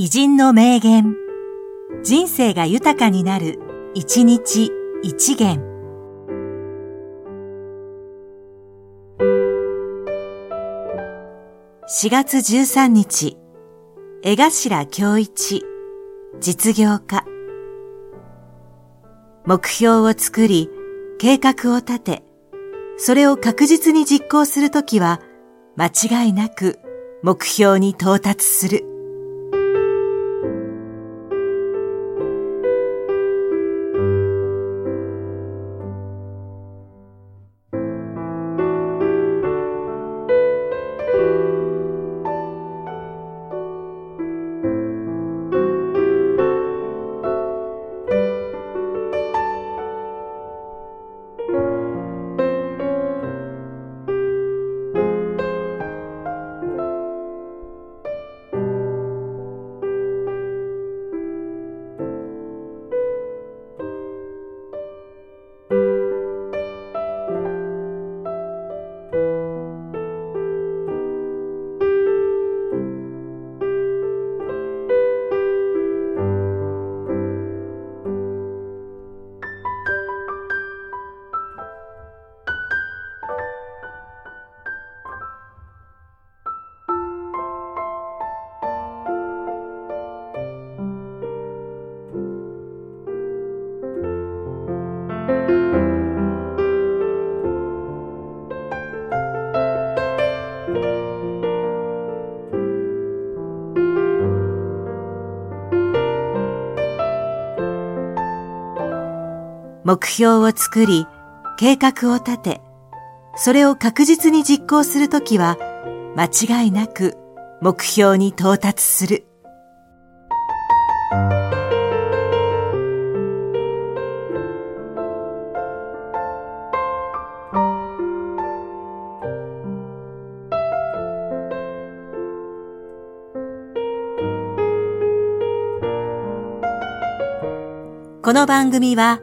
偉人の名言。人生が豊かになる、一日一元。4月13日、江頭京一、実業家。目標を作り、計画を立て、それを確実に実行するときは、間違いなく目標に到達する。目標を作り、計画を立て、それを確実に実行するときは、間違いなく目標に到達する。この番組は、